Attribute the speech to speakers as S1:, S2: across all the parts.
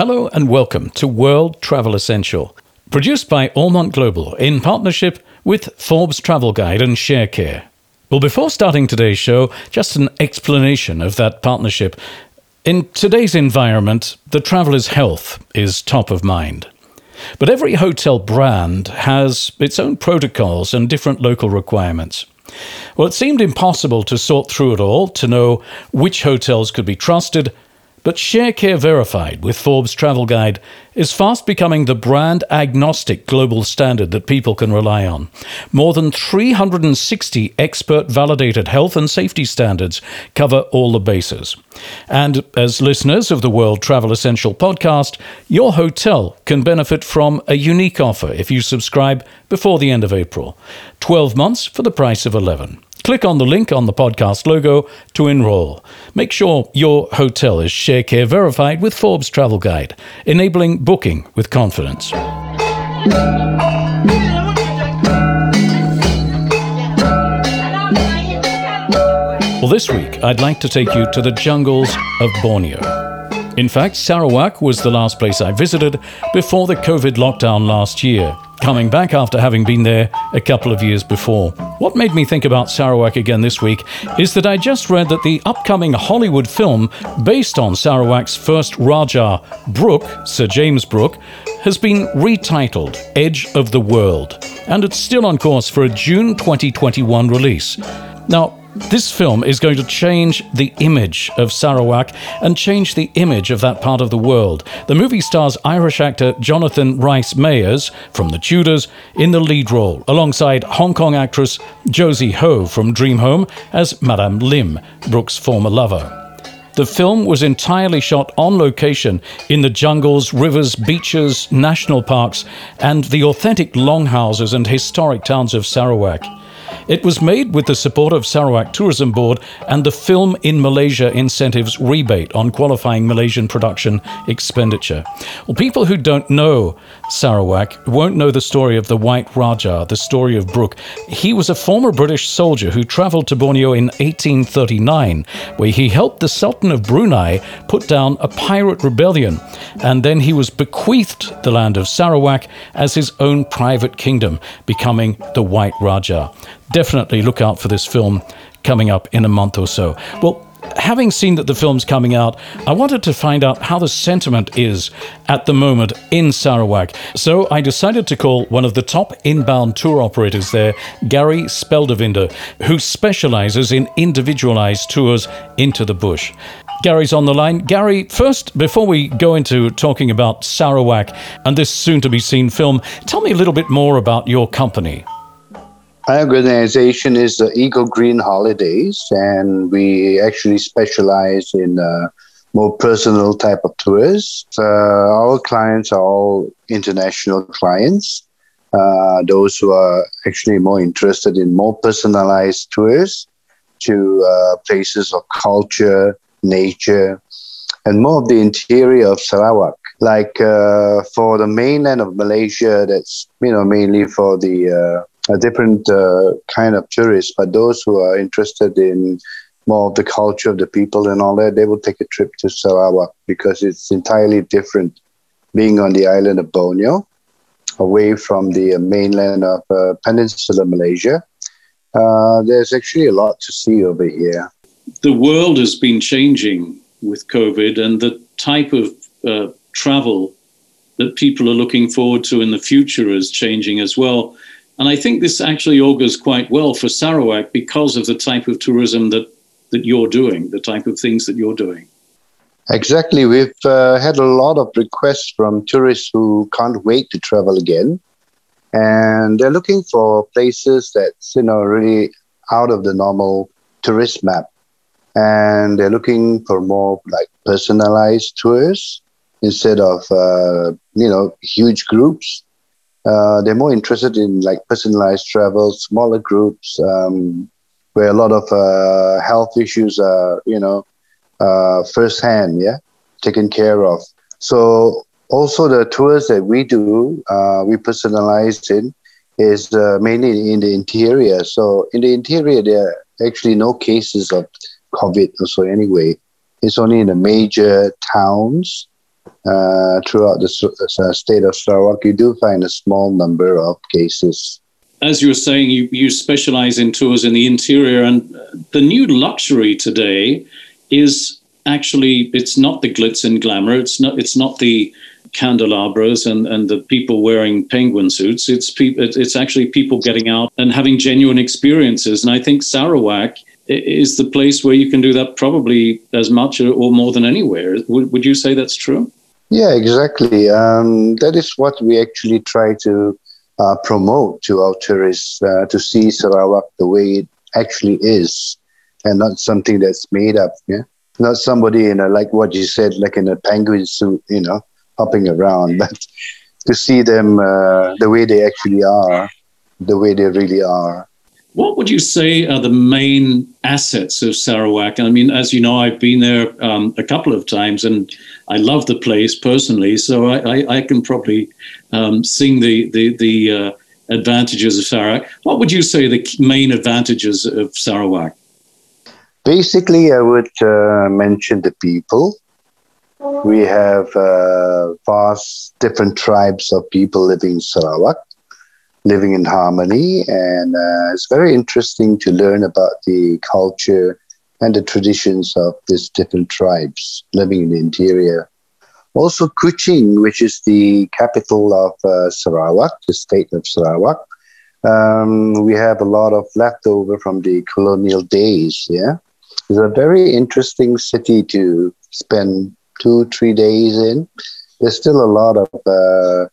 S1: Hello and welcome to World Travel Essential, produced by Allmont Global in partnership with Forbes Travel Guide and ShareCare. Well, before starting today's show, just an explanation of that partnership. In today's environment, the traveler's health is top of mind. But every hotel brand has its own protocols and different local requirements. Well, it seemed impossible to sort through it all to know which hotels could be trusted but ShareCare Verified with Forbes Travel Guide is fast becoming the brand agnostic global standard that people can rely on. More than 360 expert validated health and safety standards cover all the bases. And as listeners of the World Travel Essential podcast, your hotel can benefit from a unique offer if you subscribe before the end of April 12 months for the price of 11. Click on the link on the podcast logo to enroll. Make sure your hotel is ShareCare verified with Forbes Travel Guide, enabling booking with confidence. Well, this week I'd like to take you to the jungles of Borneo. In fact, Sarawak was the last place I visited before the COVID lockdown last year, coming back after having been there a couple of years before. What made me think about Sarawak again this week is that I just read that the upcoming Hollywood film based on Sarawak's first Raja, Brooke, Sir James Brooke, has been retitled Edge of the World, and it's still on course for a June 2021 release. Now, this film is going to change the image of Sarawak and change the image of that part of the world. The movie stars Irish actor Jonathan Rhys Meyers from The Tudors in the lead role, alongside Hong Kong actress Josie Ho from Dream Home as Madame Lim, Brooke's former lover. The film was entirely shot on location in the jungles, rivers, beaches, national parks, and the authentic longhouses and historic towns of Sarawak. It was made with the support of Sarawak Tourism Board and the Film in Malaysia Incentives rebate on qualifying Malaysian production expenditure. Well, people who don't know Sarawak won't know the story of the White Raja, the story of Brooke. He was a former British soldier who traveled to Borneo in 1839, where he helped the Sultan of Brunei put down a pirate rebellion, and then he was bequeathed the land of Sarawak as his own private kingdom, becoming the White Raja definitely look out for this film coming up in a month or so. Well, having seen that the film's coming out, I wanted to find out how the sentiment is at the moment in Sarawak. So I decided to call one of the top inbound tour operators there, Gary Speldevinder, who specializes in individualized tours into the bush. Gary's on the line. Gary, first, before we go into talking about Sarawak and this soon to be seen film, tell me a little bit more about your company.
S2: Our organization is the Eagle Green Holidays, and we actually specialize in uh, more personal type of tours. Uh, our clients are all international clients. Uh, those who are actually more interested in more personalized tours to uh, places of culture, nature, and more of the interior of Sarawak. Like uh, for the mainland of Malaysia, that's you know mainly for the uh, a different uh, kind of tourists, but those who are interested in more of the culture of the people and all that, they will take a trip to Sarawak because it's entirely different being on the island of Borneo, away from the mainland of uh, Peninsular Malaysia. Uh, there's actually a lot to see over here.
S1: The world has been changing with COVID, and the type of uh, travel that people are looking forward to in the future is changing as well. And I think this actually augurs quite well for Sarawak because of the type of tourism that, that you're doing, the type of things that you're doing.
S2: Exactly. We've uh, had a lot of requests from tourists who can't wait to travel again. And they're looking for places that's, you know, really out of the normal tourist map. And they're looking for more like personalized tours instead of, uh, you know, huge groups uh, they're more interested in like personalized travel, smaller groups, um, where a lot of uh, health issues are, you know, uh, firsthand, yeah, taken care of. So also the tours that we do, uh, we personalize in, is uh, mainly in the interior. So in the interior, there are actually no cases of COVID so anyway. It's only in the major towns uh, throughout the uh, state of Sarawak, you do find a small number of cases.
S1: As you were saying, you, you specialize in tours in the interior, and the new luxury today is actually it's not the glitz and glamour. It's not it's not the candelabras and, and the people wearing penguin suits. It's people. It's actually people getting out and having genuine experiences. And I think Sarawak is the place where you can do that probably as much or more than anywhere. Would, would you say that's true?
S2: Yeah, exactly. Um, that is what we actually try to uh, promote to our tourists uh, to see Sarawak the way it actually is, and not something that's made up. Yeah, not somebody in a like what you said, like in a penguin suit, you know, hopping around, but to see them uh, the way they actually are, the way they really are.
S1: What would you say are the main assets of Sarawak? I mean, as you know, I've been there um, a couple of times and I love the place personally, so I, I, I can probably um, sing the, the, the uh, advantages of Sarawak. What would you say the main advantages of Sarawak?
S2: Basically, I would uh, mention the people. We have uh, vast different tribes of people living in Sarawak living in harmony. And uh, it's very interesting to learn about the culture and the traditions of these different tribes living in the interior. Also, Kuching, which is the capital of uh, Sarawak, the state of Sarawak. Um, we have a lot of leftover from the colonial days. Yeah, it's a very interesting city to spend two, three days in. There's still a lot of uh,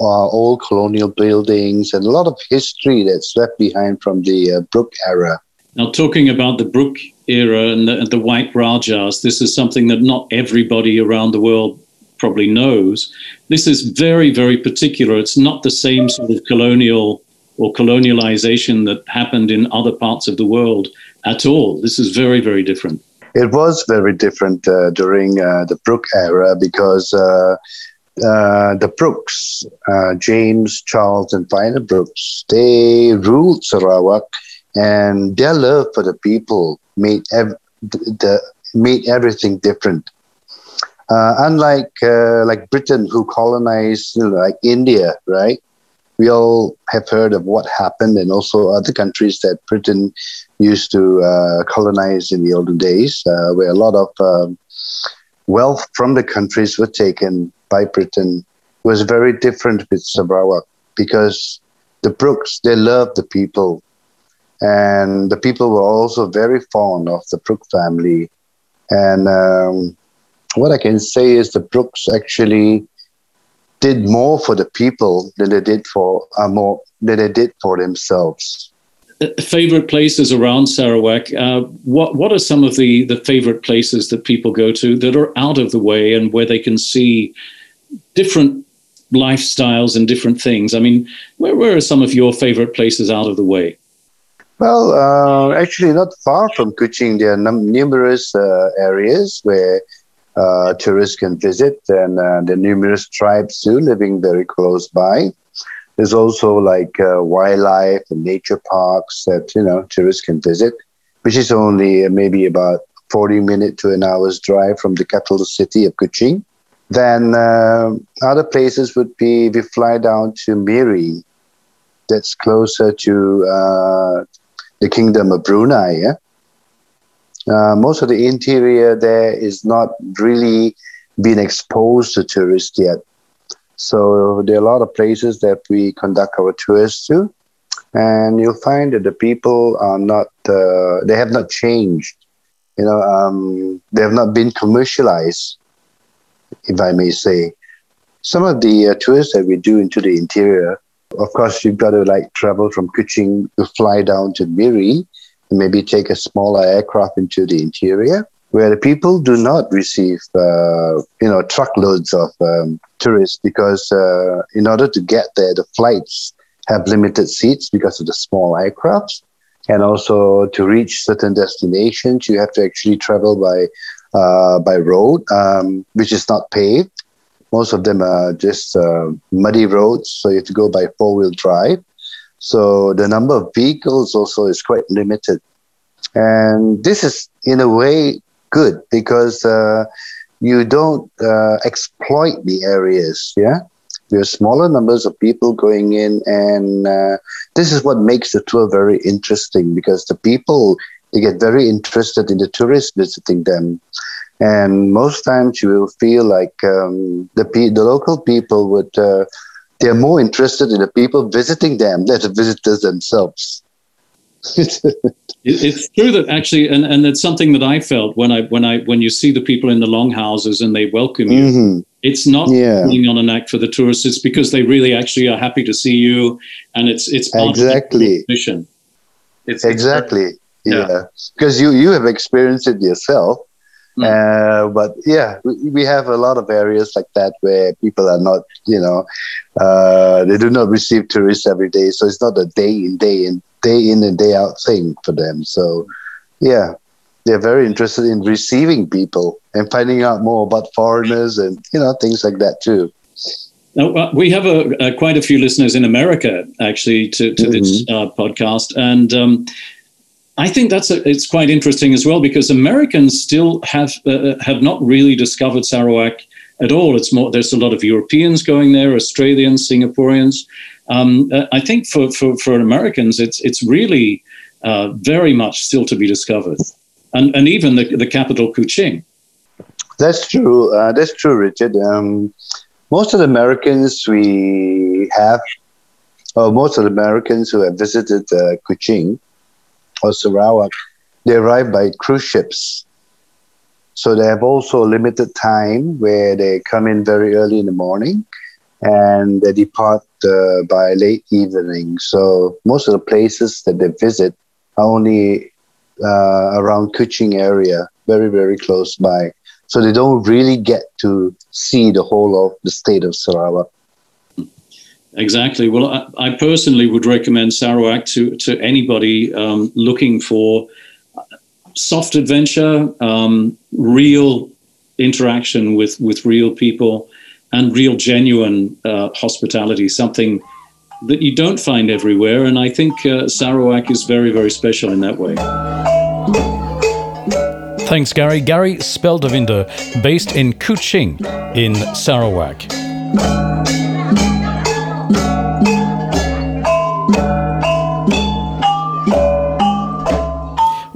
S2: uh, old colonial buildings and a lot of history that's left behind from the uh, Brooke era.
S1: Now, talking about the Brooke era and the, the, White Rajas, this is something that not everybody around the world probably knows. This is very, very particular. It's not the same sort of colonial or colonialization that happened in other parts of the world at all. This is very, very different.
S2: It was very different uh, during uh, the Brooke era because uh, uh, the Brooks, uh, James, Charles, and Vyner Brooks, they ruled Sarawak, and their love for the people made ev- the made everything different. Uh, unlike uh, like Britain, who colonized you know, like India, right? We all have heard of what happened, and also other countries that Britain used to uh, colonize in the olden days, where a lot of um, wealth from the countries were taken by Britain was very different with Sarawak because the Brooks, they loved the people. And the people were also very fond of the Brooke family. And um, what I can say is the Brooks actually did more for the people than they did for uh, more than they did for themselves.
S1: Uh, favorite places around Sarawak. Uh, what what are some of the the favorite places that people go to that are out of the way and where they can see different lifestyles and different things. I mean, where, where are some of your favorite places out of the way?
S2: Well, uh, actually, not far from Kuching, there are num- numerous uh, areas where uh, tourists can visit, and uh, there numerous tribes too living very close by. There's also like uh, wildlife and nature parks that you know tourists can visit, which is only maybe about 40 minute to an hour's drive from the capital city of Kuching. Then uh, other places would be we fly down to Miri, that's closer to uh, the Kingdom of Brunei. Yeah? Uh, most of the interior there is not really been exposed to tourists yet. So there are a lot of places that we conduct our tours to, and you'll find that the people are not, uh, they have not changed. You know, um, they have not been commercialized if I may say. Some of the uh, tours that we do into the interior, of course, you've got to like travel from Kuching to fly down to Miri and maybe take a smaller aircraft into the interior where the people do not receive, uh, you know, truckloads of um, tourists because uh, in order to get there, the flights have limited seats because of the small aircrafts. And also to reach certain destinations, you have to actually travel by uh, by road, um, which is not paved. Most of them are just uh, muddy roads, so you have to go by four wheel drive. So the number of vehicles also is quite limited. And this is, in a way, good because uh, you don't uh, exploit the areas. Yeah, there are smaller numbers of people going in, and uh, this is what makes the tour very interesting because the people they get very interested in the tourists visiting them. And most times you will feel like um, the the local people would uh, they're more interested in the people visiting them than the visitors themselves.
S3: it's true that actually, and, and it's something that I felt when I when I when you see the people in the longhouses and they welcome you. Mm-hmm. It's not yeah. putting on an act for the tourists. It's because they really actually are happy to see you, and it's it's
S2: exactly
S3: mission.
S2: It's exactly yeah. because you you have experienced it yourself. Mm. Uh, but yeah, we, we have a lot of areas like that where people are not, you know, uh, they do not receive tourists every day, so it's not a day in day in day in and day out thing for them. So, yeah, they're very interested in receiving people and finding out more about foreigners and you know things like that too.
S3: Now, uh, we have a, a, quite a few listeners in America actually to, to mm-hmm. this uh, podcast, and um, I think that's a, it's quite interesting as well because Americans still have uh, uh, have not really discovered Sarawak at all. It's more there's a lot of Europeans going there, Australians, Singaporeans. Um, uh, I think for, for, for Americans, it's it's really uh, very much still to be discovered, and and even the the capital Kuching.
S2: That's true. Uh, that's true, Richard. Um, most of the Americans we have, or most of the Americans who have visited uh, Kuching or Sarawak, they arrive by cruise ships. So they have also limited time where they come in very early in the morning and they depart uh, by late evening. So most of the places that they visit are only uh, around Kuching area, very, very close by. So they don't really get to see the whole of the state of Sarawak.
S3: Exactly. Well, I, I, personally would recommend Sarawak to, to anybody um, looking for soft adventure, um, real interaction with, with real people, and real genuine uh, hospitality, something that you don't find everywhere. And I think uh, Sarawak is very, very special in that way.
S1: Thanks, Gary. Gary Speldevinder, based in Kuching in Sarawak.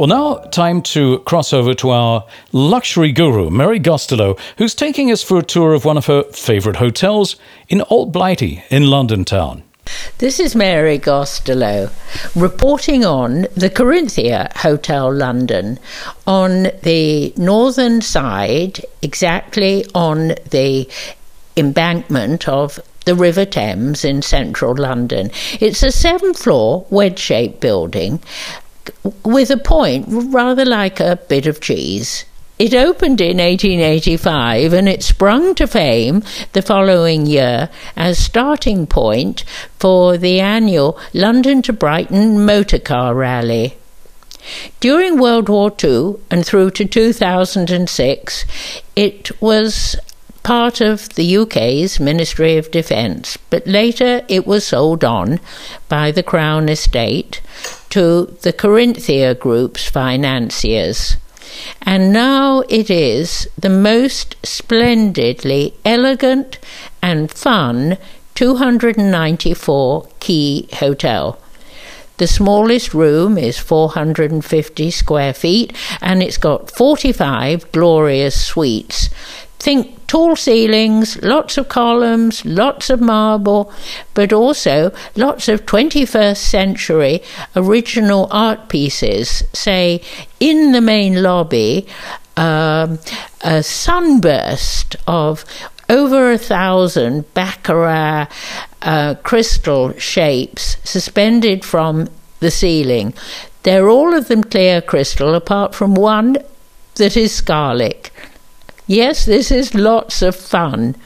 S1: Well, now time to cross over to our luxury guru, Mary Gostelow, who's taking us for a tour of one of her favourite hotels in Old Blighty in London town.
S4: This is Mary Gostelow reporting on the Corinthia Hotel London on the northern side, exactly on the embankment of the River Thames in central London. It's a seven floor wedge shaped building with a point rather like a bit of cheese. It opened in 1885 and it sprung to fame the following year as starting point for the annual London to Brighton motor car rally. During World War II and through to 2006, it was part of the UK's Ministry of Defence, but later it was sold on by the Crown Estate to the Corinthia Group's financiers. And now it is the most splendidly elegant and fun 294 key hotel. The smallest room is 450 square feet and it's got 45 glorious suites. Think tall ceilings, lots of columns, lots of marble, but also lots of 21st century original art pieces. Say, in the main lobby, um, a sunburst of over a thousand baccarat uh, crystal shapes suspended from the ceiling. They're all of them clear crystal, apart from one that is scarlet. Yes, this is lots of fun.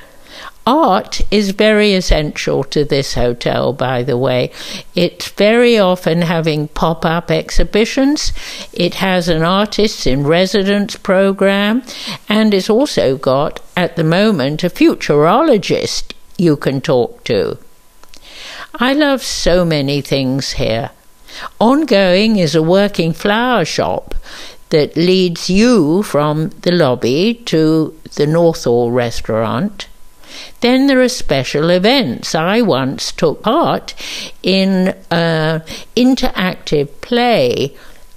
S4: Art is very essential to this hotel, by the way. It's very often having pop up exhibitions. It has an artists in residence program, and it's also got, at the moment, a futurologist you can talk to. I love so many things here. Ongoing is a working flower shop that leads you from the lobby to the Northall restaurant. Then there are special events. I once took part in an interactive play.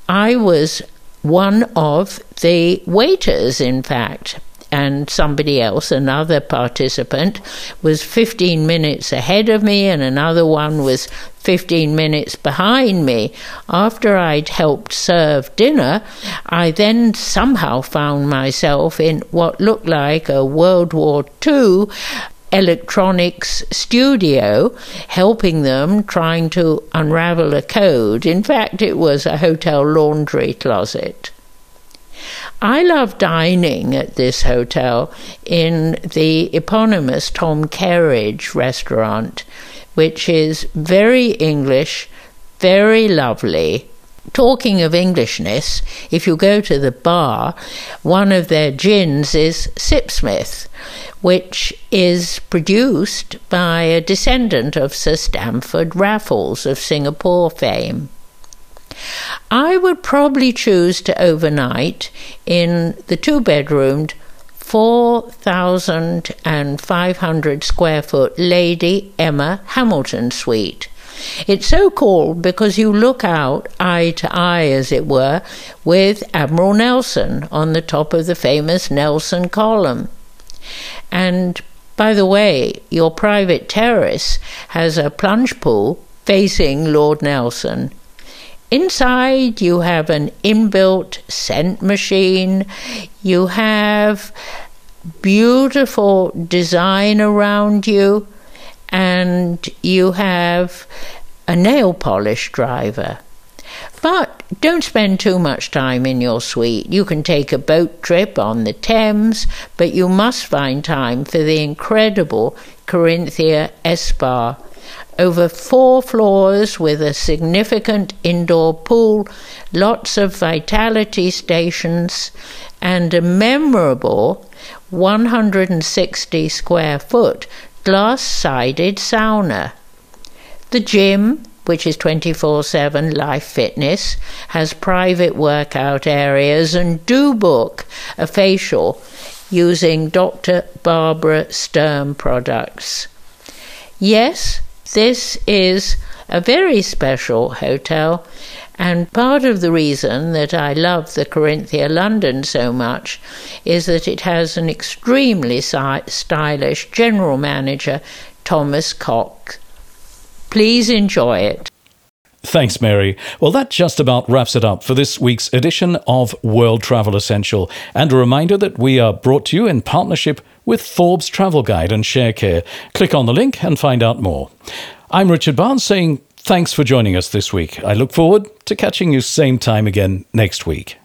S4: I was one of the waiters, in fact, and somebody else, another participant, was 15 minutes ahead of me, and another one was 15 minutes behind me. After I'd helped serve dinner, I then somehow found myself in what looked like a World War II electronics studio, helping them trying to unravel a code. In fact, it was a hotel laundry closet. I love dining at this hotel in the eponymous Tom Kerridge restaurant, which is very English, very lovely. Talking of Englishness, if you go to the bar, one of their gins is Sipsmith, which is produced by a descendant of Sir Stamford Raffles of Singapore fame. I would probably choose to overnight in the two bedroomed 4,500 square foot Lady Emma Hamilton suite. It's so called because you look out eye to eye, as it were, with Admiral Nelson on the top of the famous Nelson column. And by the way, your private terrace has a plunge pool facing Lord Nelson Inside, you have an inbuilt scent machine, you have beautiful design around you, and you have a nail polish driver. But don't spend too much time in your suite. You can take a boat trip on the Thames, but you must find time for the incredible Corinthia Spa over four floors with a significant indoor pool, lots of vitality stations, and a memorable 160 square foot glass sided sauna. The gym, which is 24 7 life fitness, has private workout areas and do book a facial using Dr. Barbara Sturm products. Yes, this is a very special hotel, and part of the reason that I love the Corinthia London so much is that it has an extremely stylish general manager, Thomas Kochs. Please enjoy it.
S1: Thanks, Mary. Well, that just about wraps it up for this week's edition of World Travel Essential. And a reminder that we are brought to you in partnership with Forbes Travel Guide and ShareCare. Click on the link and find out more. I'm Richard Barnes saying thanks for joining us this week. I look forward to catching you same time again next week.